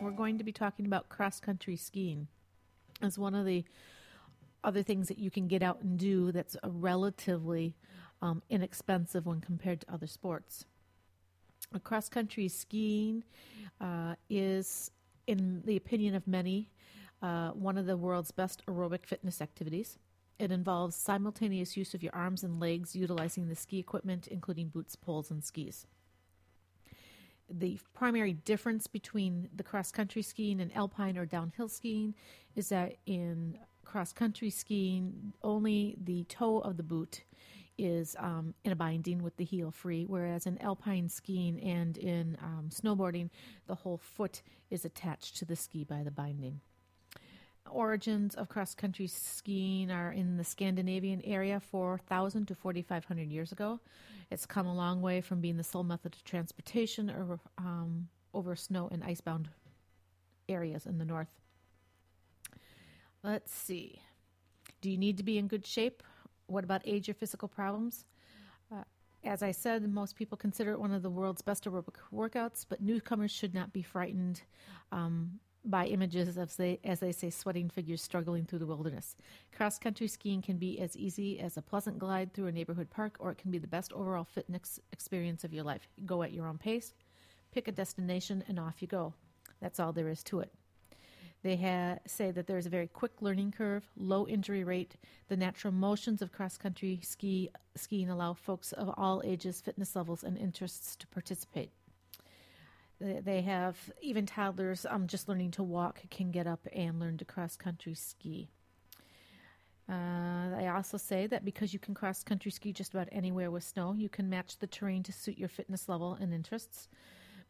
we're going to be talking about cross country skiing as one of the other things that you can get out and do that's relatively um, inexpensive when compared to other sports. Cross country skiing uh, is, in the opinion of many, uh, one of the world's best aerobic fitness activities. It involves simultaneous use of your arms and legs utilizing the ski equipment, including boots, poles, and skis. The primary difference between the cross country skiing and alpine or downhill skiing is that in cross country skiing, only the toe of the boot is um, in a binding with the heel free, whereas in alpine skiing and in um, snowboarding, the whole foot is attached to the ski by the binding. Origins of cross country skiing are in the Scandinavian area 4,000 to 4,500 years ago. It's come a long way from being the sole method of transportation or, um, over snow and icebound areas in the north. Let's see. Do you need to be in good shape? What about age or physical problems? Uh, as I said, most people consider it one of the world's best aerobic workouts, but newcomers should not be frightened um, by images of, as they say, sweating figures struggling through the wilderness. Cross country skiing can be as easy as a pleasant glide through a neighborhood park, or it can be the best overall fitness experience of your life. Go at your own pace, pick a destination, and off you go. That's all there is to it. They ha- say that there's a very quick learning curve, low injury rate. The natural motions of cross country ski skiing allow folks of all ages, fitness levels, and interests to participate. They have even toddlers um, just learning to walk can get up and learn to cross country ski. Uh, they also say that because you can cross country ski just about anywhere with snow, you can match the terrain to suit your fitness level and interests.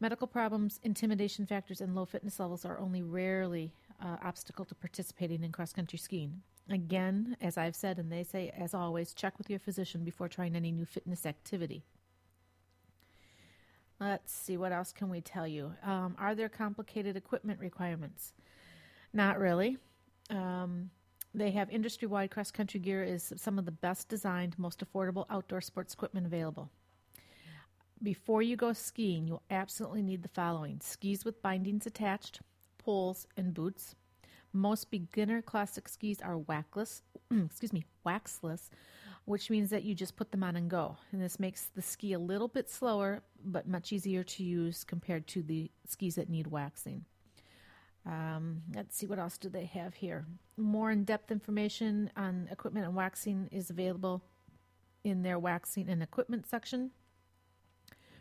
Medical problems, intimidation factors, and low fitness levels are only rarely uh, obstacle to participating in cross country skiing. Again, as I've said, and they say, as always, check with your physician before trying any new fitness activity. Let's see, what else can we tell you? Um, are there complicated equipment requirements? Not really. Um, they have industry wide cross country gear is some of the best designed, most affordable outdoor sports equipment available. Before you go skiing, you'll absolutely need the following skis with bindings attached, poles, and boots. Most beginner classic skis are waxless, excuse me, waxless, which means that you just put them on and go. And this makes the ski a little bit slower, but much easier to use compared to the skis that need waxing. Um, let's see what else do they have here. More in-depth information on equipment and waxing is available in their waxing and equipment section.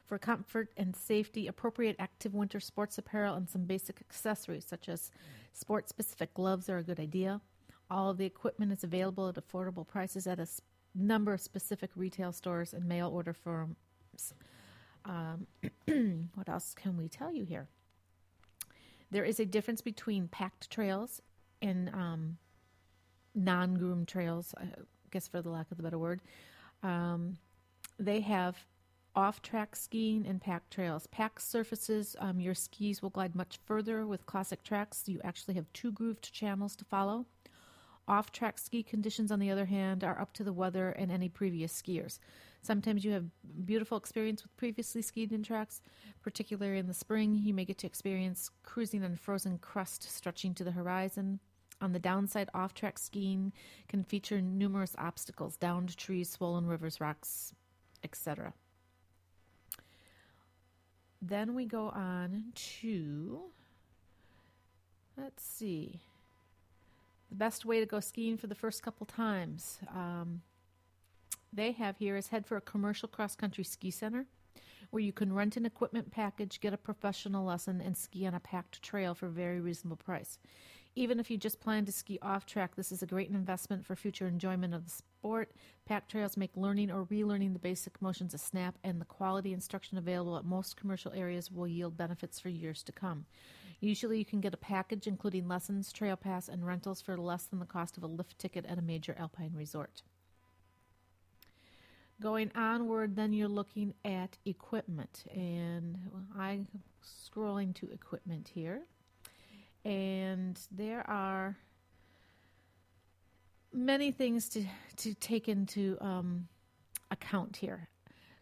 For comfort and safety, appropriate active winter sports apparel and some basic accessories such as sport specific gloves are a good idea. All of the equipment is available at affordable prices at a number of specific retail stores and mail order firms. Um, what else can we tell you here? There is a difference between packed trails and um, non groomed trails, I guess for the lack of a better word. Um, they have off track skiing and packed trails. Packed surfaces, um, your skis will glide much further with classic tracks. You actually have two grooved channels to follow. Off track ski conditions, on the other hand, are up to the weather and any previous skiers. Sometimes you have beautiful experience with previously skied in tracks, particularly in the spring. You may get to experience cruising on frozen crust stretching to the horizon. On the downside, off track skiing can feature numerous obstacles downed trees, swollen rivers, rocks, etc. Then we go on to, let's see, the best way to go skiing for the first couple times. Um, they have here is head for a commercial cross country ski center where you can rent an equipment package, get a professional lesson, and ski on a packed trail for a very reasonable price. Even if you just plan to ski off track, this is a great investment for future enjoyment of the sport. Pack trails make learning or relearning the basic motions a snap, and the quality instruction available at most commercial areas will yield benefits for years to come. Usually, you can get a package including lessons, trail pass, and rentals for less than the cost of a lift ticket at a major alpine resort. Going onward, then you're looking at equipment, and I'm scrolling to equipment here and there are many things to, to take into um, account here.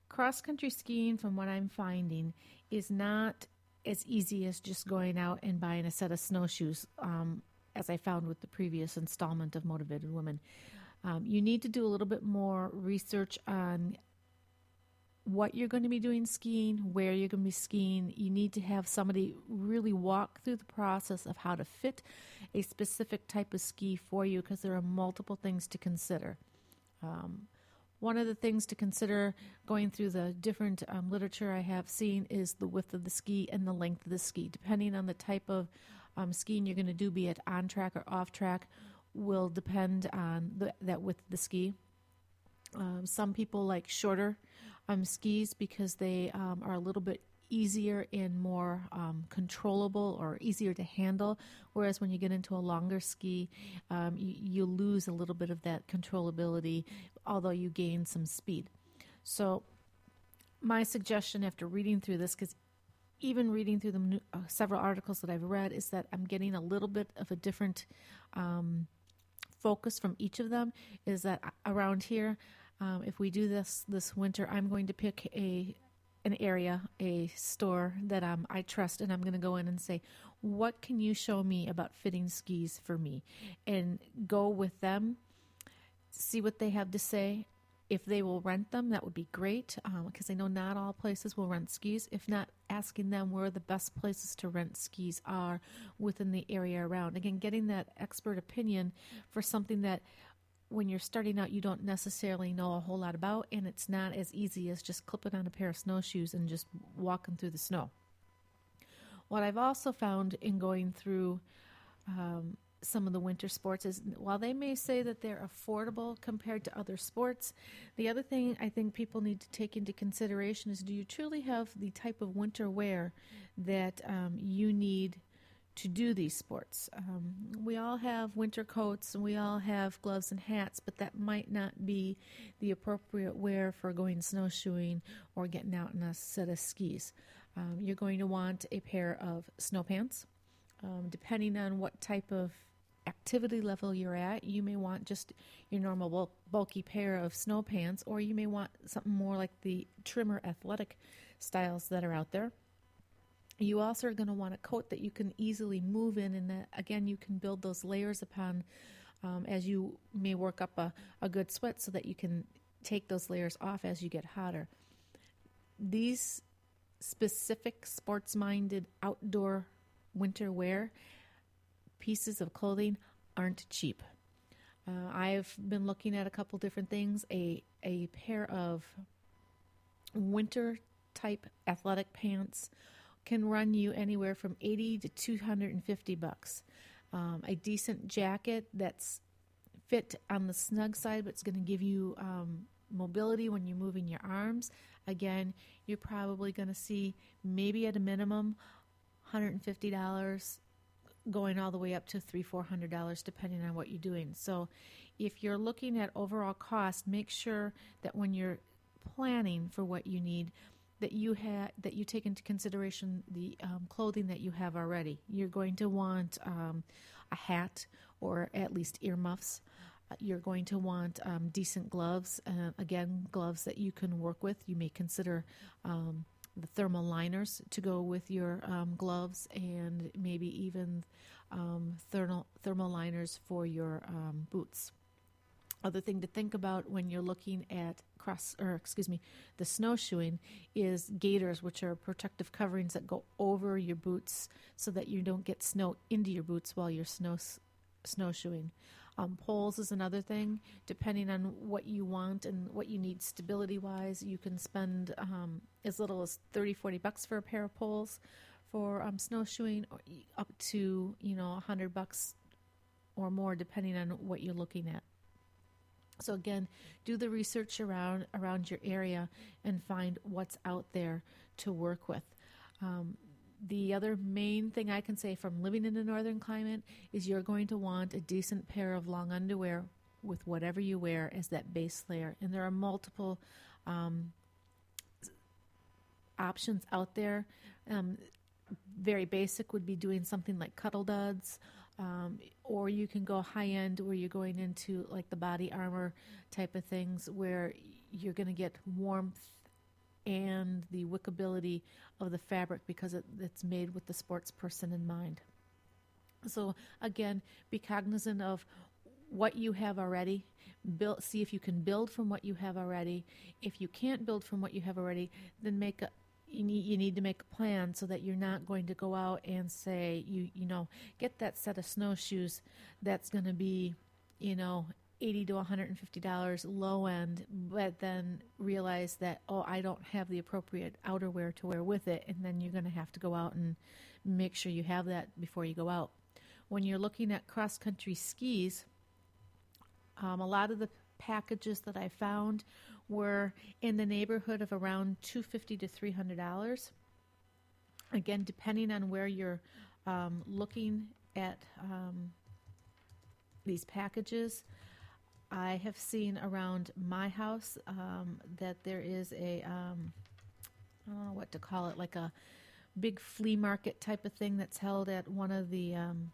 Cross country skiing, from what I'm finding, is not as easy as just going out and buying a set of snowshoes, um, as I found with the previous installment of Motivated Women. Um, you need to do a little bit more research on what you're going to be doing skiing, where you're going to be skiing. You need to have somebody really walk through the process of how to fit a specific type of ski for you because there are multiple things to consider. Um, one of the things to consider going through the different um, literature I have seen is the width of the ski and the length of the ski. Depending on the type of um, skiing you're going to do, be it on track or off track, will depend on the, that width of the ski. Um, some people like shorter um, skis because they um, are a little bit easier and more um, controllable or easier to handle. Whereas when you get into a longer ski, um, you, you lose a little bit of that controllability, although you gain some speed. So, my suggestion after reading through this, because even reading through the uh, several articles that I've read, is that I'm getting a little bit of a different um, focus from each of them. Is that around here, um, if we do this this winter, I'm going to pick a an area, a store that um, I trust, and I'm going to go in and say, what can you show me about fitting skis for me? And go with them, see what they have to say. If they will rent them, that would be great because um, I know not all places will rent skis. If not, asking them where the best places to rent skis are within the area around. Again, getting that expert opinion for something that when you're starting out, you don't necessarily know a whole lot about, and it's not as easy as just clipping on a pair of snowshoes and just walking through the snow. What I've also found in going through um, some of the winter sports is while they may say that they're affordable compared to other sports, the other thing I think people need to take into consideration is do you truly have the type of winter wear that um, you need to do these sports. Um, we all have winter coats and we all have gloves and hats, but that might not be the appropriate wear for going snowshoeing or getting out in a set of skis. Um, you're going to want a pair of snow pants. Um, depending on what type of activity level you're at, you may want just your normal bulky pair of snow pants, or you may want something more like the trimmer athletic styles that are out there. You also are going to want a coat that you can easily move in, and that again, you can build those layers upon um, as you may work up a, a good sweat so that you can take those layers off as you get hotter. These specific sports minded outdoor winter wear pieces of clothing aren't cheap. Uh, I've been looking at a couple different things. A a pair of winter type athletic pants can run you anywhere from 80 to 250 bucks. Um, a decent jacket that's fit on the snug side, but it's going to give you um, mobility when you're moving your arms. Again, you're probably going to see maybe at a minimum $150 going all the way up to three four hundred dollars depending on what you're doing so if you're looking at overall cost make sure that when you're planning for what you need that you have that you take into consideration the um, clothing that you have already. You're going to want um, a hat or at least earmuffs. Uh, you're going to want um, decent gloves. Uh, again, gloves that you can work with. You may consider um, the thermal liners to go with your um, gloves, and maybe even um, thermal thermal liners for your boots other thing to think about when you're looking at cross or excuse me the snowshoeing is gaiters which are protective coverings that go over your boots so that you don't get snow into your boots while you're snow snowshoeing. Um, poles is another thing. Depending on what you want and what you need stability wise you can spend um, as little as 30 40 bucks for a pair of poles for um, snowshoeing or up to you know 100 bucks or more depending on what you're looking at so again, do the research around around your area and find what's out there to work with. Um, the other main thing I can say from living in a northern climate is you're going to want a decent pair of long underwear with whatever you wear as that base layer. And there are multiple um, options out there. Um, very basic would be doing something like Cuddl Duds um, or you can go high end where you're going into like the body armor type of things where you're going to get warmth and the wickability of the fabric because it, it's made with the sports person in mind. So again, be cognizant of what you have already. Build, see if you can build from what you have already. If you can't build from what you have already, then make a you need you need to make a plan so that you're not going to go out and say you you know get that set of snowshoes that's going to be you know 80 to 150 dollars low end but then realize that oh I don't have the appropriate outerwear to wear with it. And then you're going to have to go out and make sure you have that before you go out. When you're looking at cross country skis um, a lot of the packages that I found were in the neighborhood of around 250 to 300 dollars. Again depending on where you're um, looking at um, these packages i have seen around my house um, that there is a um, i don't know what to call it like a big flea market type of thing that's held at one of the um,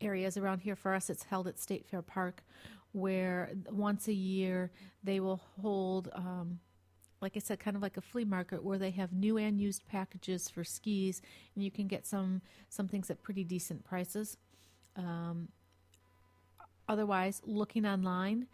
areas around here. For us it's held at state fair park where once a year they will hold, um, like I said, kind of like a flea market where they have new and used packages for skis, and you can get some some things at pretty decent prices. Um, otherwise, looking online,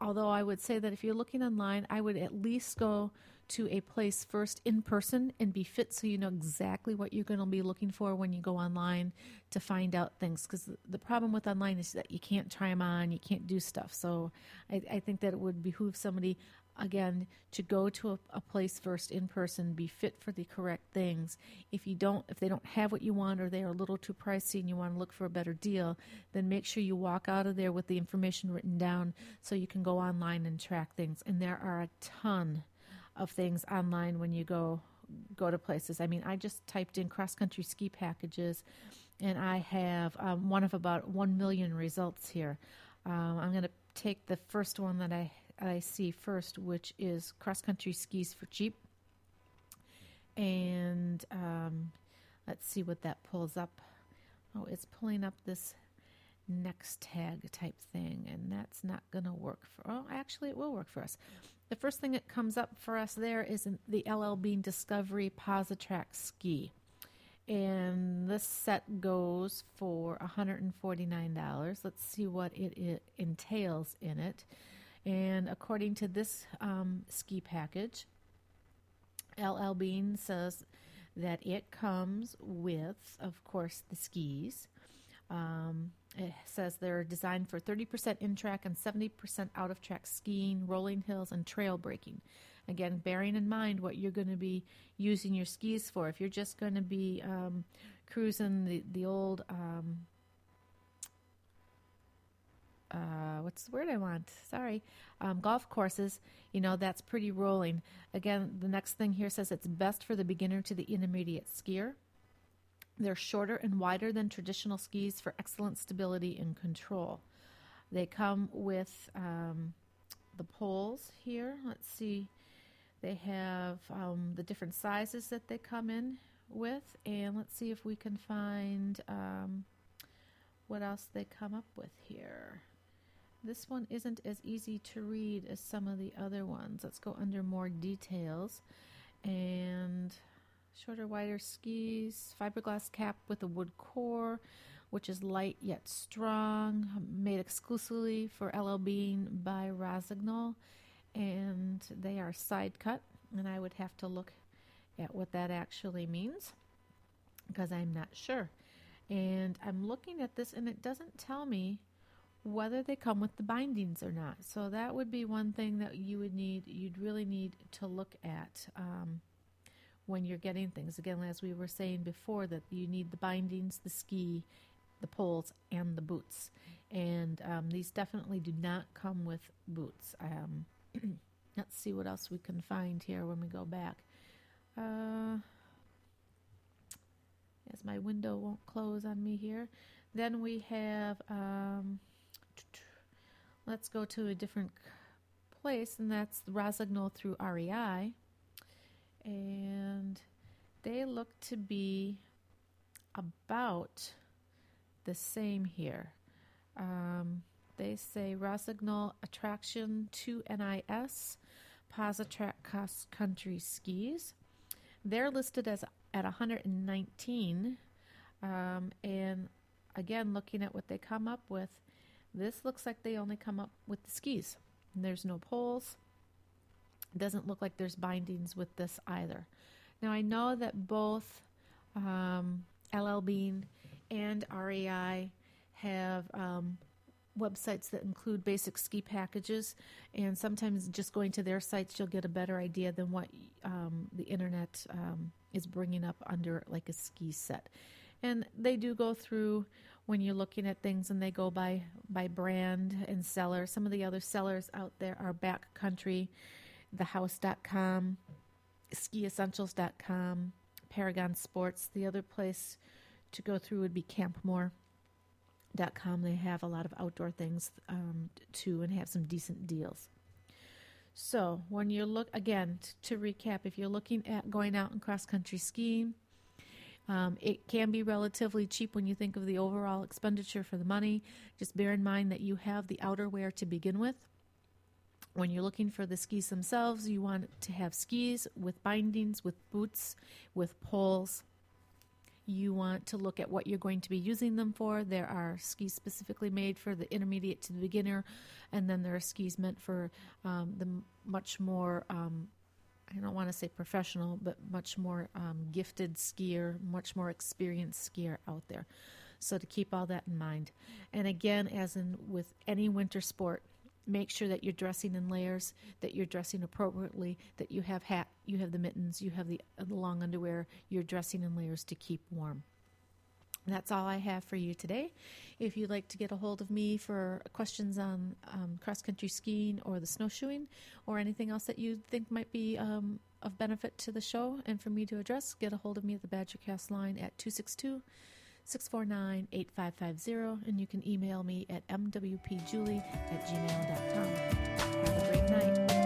although I would say that if you're looking online, I would at least go to a place first in person and be fit so you know exactly what you're going to be looking for when you go online to find out things. Because the problem with online is that you can't try them on you can't do stuff. So i, I think that it would behoove somebody again to go to a, a, place first in person be fit for the correct things. If you don't if they don't have what you want or they are a little too pricey and you want to look for a better deal then make sure you walk out of there with the information written down so you can go online and track things. And there are a ton of things online when you go go to places. I mean, I just typed in cross country ski packages, and I have um, one of about one million results here. Um, I'm going to take the first one that I I see first, which is cross country skis for cheap, and um, let's see what that pulls up. Oh, it's pulling up this Nextag type thing, and that's not going to work for. Oh, actually, it will work for us. The first thing that comes up for us there is the LL Bean Discovery Positrack Ski. And this set goes for $149. Let's see what it, it entails in it. And according to this um, ski package, LL Bean says that it comes with, of course, the skis. Um, it says they're designed for 30% in track and 70% out of track skiing, rolling hills, and trail breaking. Again, bearing in mind what you're going to be using your skis for. If you're just going to be um, cruising the, the old, um, uh, what's the word I want? Sorry, um, golf courses, you know, that's pretty rolling. Again, the next thing here says it's best for the beginner to the intermediate skier. They're shorter and wider than traditional skis for excellent stability and control. They come with um, the poles here. Let's see. They have um, the different sizes that they come in with, and let's see if we can find um, what else they come up with here. This one isn't as easy to read as some of the other ones. Let's go under more details. And Shorter, wider skis, fiberglass cap with a wood core, which is light yet strong, made exclusively for LL Bean by Rossignol, and they are side cut. And I would have to look at what that actually means because I'm not sure. And I'm looking at this, and it doesn't tell me whether they come with the bindings or not. So that would be one thing that you would need, you'd really need to look at. Um, when you're getting things. Again, as we were saying before, that you need the bindings, the ski, the poles, and the boots. And um, these definitely do not come with boots. Um, let's see what else we can find here when we go back. Uh, as my window won't close on me here. Then we have, um, let's go to a different place, and that's Rossignol through REI and they look to be about the same here. Um, they say Rossignol Attraction 2 NIS, Positrack Cross Country Skis. They're listed as at 119, um, and again, looking at what they come up with, this looks like they only come up with the skis. There's no poles. Doesn't look like there's bindings with this either. Now I know that both um, LL Bean and REI have um, websites that include basic ski packages, and sometimes just going to their sites, you'll get a better idea than what um, the internet um, is bringing up under like a ski set. And they do go through when you're looking at things, and they go by by brand and seller. Some of the other sellers out there are Backcountry, TheHouse.com, SkiEssentials.com, Paragon Sports. The other place to go through would be campmor.com. They have a lot of outdoor things um, too and have some decent deals. So, when you look again t- to recap, if you're looking at going out and cross country skiing, um, it can be relatively cheap when you think of the overall expenditure for the money. Just bear in mind that you have the outerwear to begin with. When you're looking for the skis themselves, you want to have skis with bindings, with boots, with poles, you want to look at what you're going to be using them for. There are skis specifically made for the intermediate to the beginner, and then there are skis meant for um, the much more, um, I don't want to say professional, but much more um, gifted skier, much more experienced skier out there. So to keep all that in mind. And again, as in with any winter sport, make sure that you're dressing in layers, that you're dressing appropriately, that you have hat, you have the mittens, you have the, the long underwear, you're dressing in layers to keep warm. That's all I have for you today. If you'd like to get a hold of me for questions on um, cross country skiing or the snowshoeing or anything else that you think might be um, of benefit to the show and for me to address, get a hold of me at the Badgercast line at 262 649 8550, and you can email me at mwpjulie at gmail.com. Have a great night.